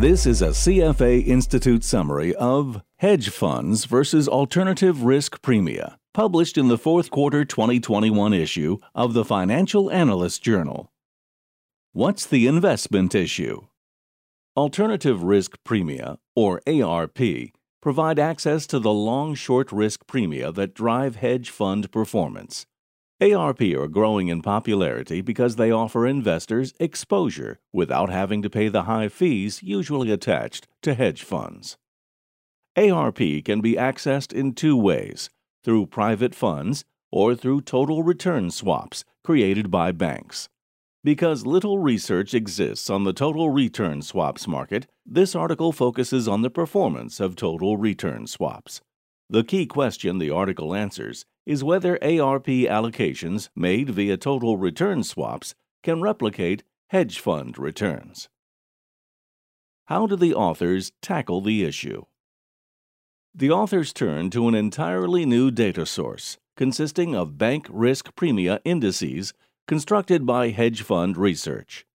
This is a CFA Institute summary of Hedge Funds versus Alternative Risk Premia, published in the fourth quarter 2021 issue of the Financial Analysts Journal. What's the investment issue? Alternative Risk Premia, or ARP, provide access to the long short risk premia that drive hedge fund performance. ARP are growing in popularity because they offer investors exposure without having to pay the high fees usually attached to hedge funds. ARP can be accessed in two ways through private funds or through total return swaps created by banks. Because little research exists on the total return swaps market, this article focuses on the performance of total return swaps. The key question the article answers is whether ARP allocations made via total return swaps can replicate hedge fund returns. How do the authors tackle the issue? The authors turn to an entirely new data source consisting of bank risk premia indices constructed by hedge fund research.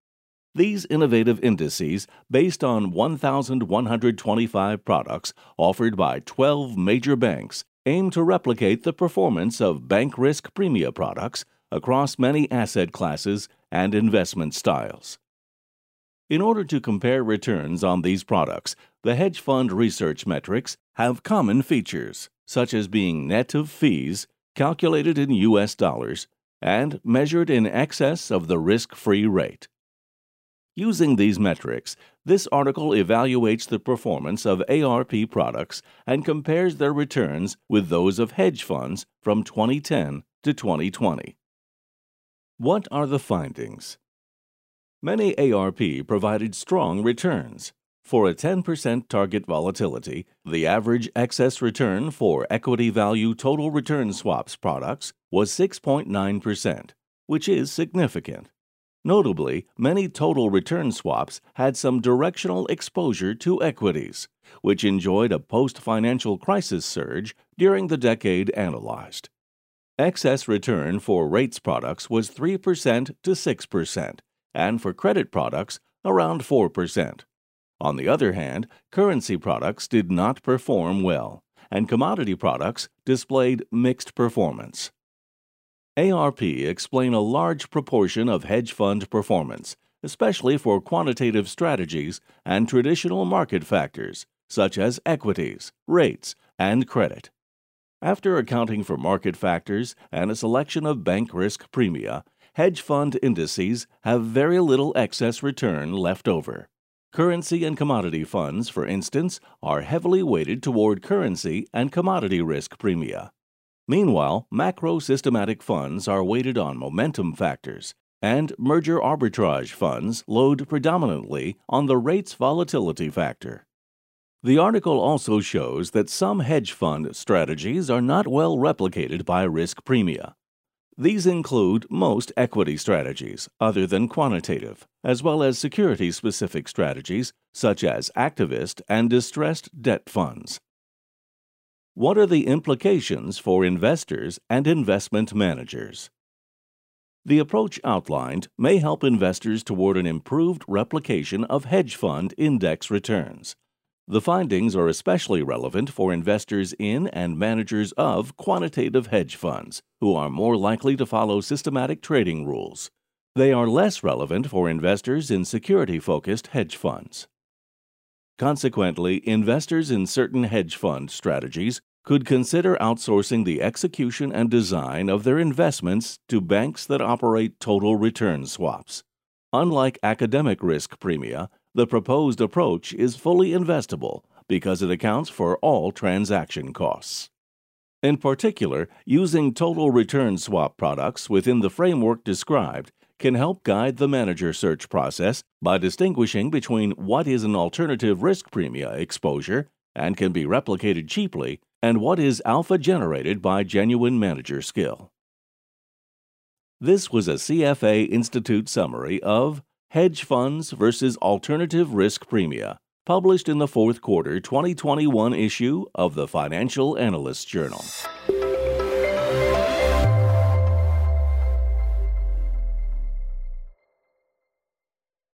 These innovative indices, based on 1,125 products offered by 12 major banks, aim to replicate the performance of bank risk premia products across many asset classes and investment styles. In order to compare returns on these products, the hedge fund research metrics have common features, such as being net of fees, calculated in US dollars, and measured in excess of the risk free rate. Using these metrics, this article evaluates the performance of ARP products and compares their returns with those of hedge funds from 2010 to 2020. What are the findings? Many ARP provided strong returns. For a 10% target volatility, the average excess return for equity value total return swaps products was 6.9%, which is significant. Notably, many total return swaps had some directional exposure to equities, which enjoyed a post financial crisis surge during the decade analyzed. Excess return for rates products was 3% to 6%, and for credit products, around 4%. On the other hand, currency products did not perform well, and commodity products displayed mixed performance. ARP explain a large proportion of hedge fund performance, especially for quantitative strategies and traditional market factors such as equities, rates, and credit. After accounting for market factors and a selection of bank risk premia, hedge fund indices have very little excess return left over. Currency and commodity funds, for instance, are heavily weighted toward currency and commodity risk premia. Meanwhile, macro systematic funds are weighted on momentum factors, and merger arbitrage funds load predominantly on the rates volatility factor. The article also shows that some hedge fund strategies are not well replicated by risk premia. These include most equity strategies, other than quantitative, as well as security specific strategies such as activist and distressed debt funds. What are the implications for investors and investment managers? The approach outlined may help investors toward an improved replication of hedge fund index returns. The findings are especially relevant for investors in and managers of quantitative hedge funds, who are more likely to follow systematic trading rules. They are less relevant for investors in security focused hedge funds. Consequently, investors in certain hedge fund strategies could consider outsourcing the execution and design of their investments to banks that operate total return swaps. Unlike academic risk premia, the proposed approach is fully investable because it accounts for all transaction costs. In particular, using total return swap products within the framework described can help guide the manager search process by distinguishing between what is an alternative risk premia exposure and can be replicated cheaply and what is alpha generated by genuine manager skill. This was a CFA Institute summary of Hedge Funds versus Alternative Risk Premia, published in the fourth quarter 2021 issue of the Financial Analysts Journal.